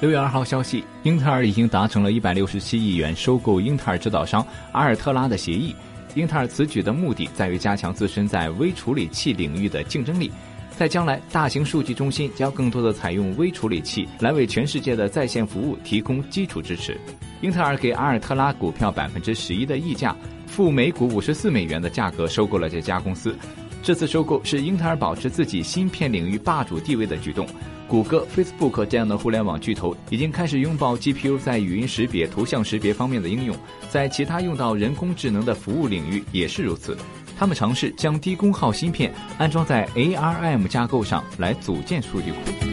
六月二号消息，英特尔已经达成了一百六十七亿元收购英特尔制造商阿尔特拉的协议。英特尔此举的目的在于加强自身在微处理器领域的竞争力。在将来，大型数据中心将更多的采用微处理器来为全世界的在线服务提供基础支持。英特尔给阿尔特拉股票百分之十一的溢价，付每股五十四美元的价格收购了这家公司。这次收购是英特尔保持自己芯片领域霸主地位的举动。谷歌、Facebook 这样的互联网巨头已经开始拥抱 GPU 在语音识别、图像识别方面的应用，在其他用到人工智能的服务领域也是如此。他们尝试将低功耗芯片安装在 ARM 架构上来组建数据库。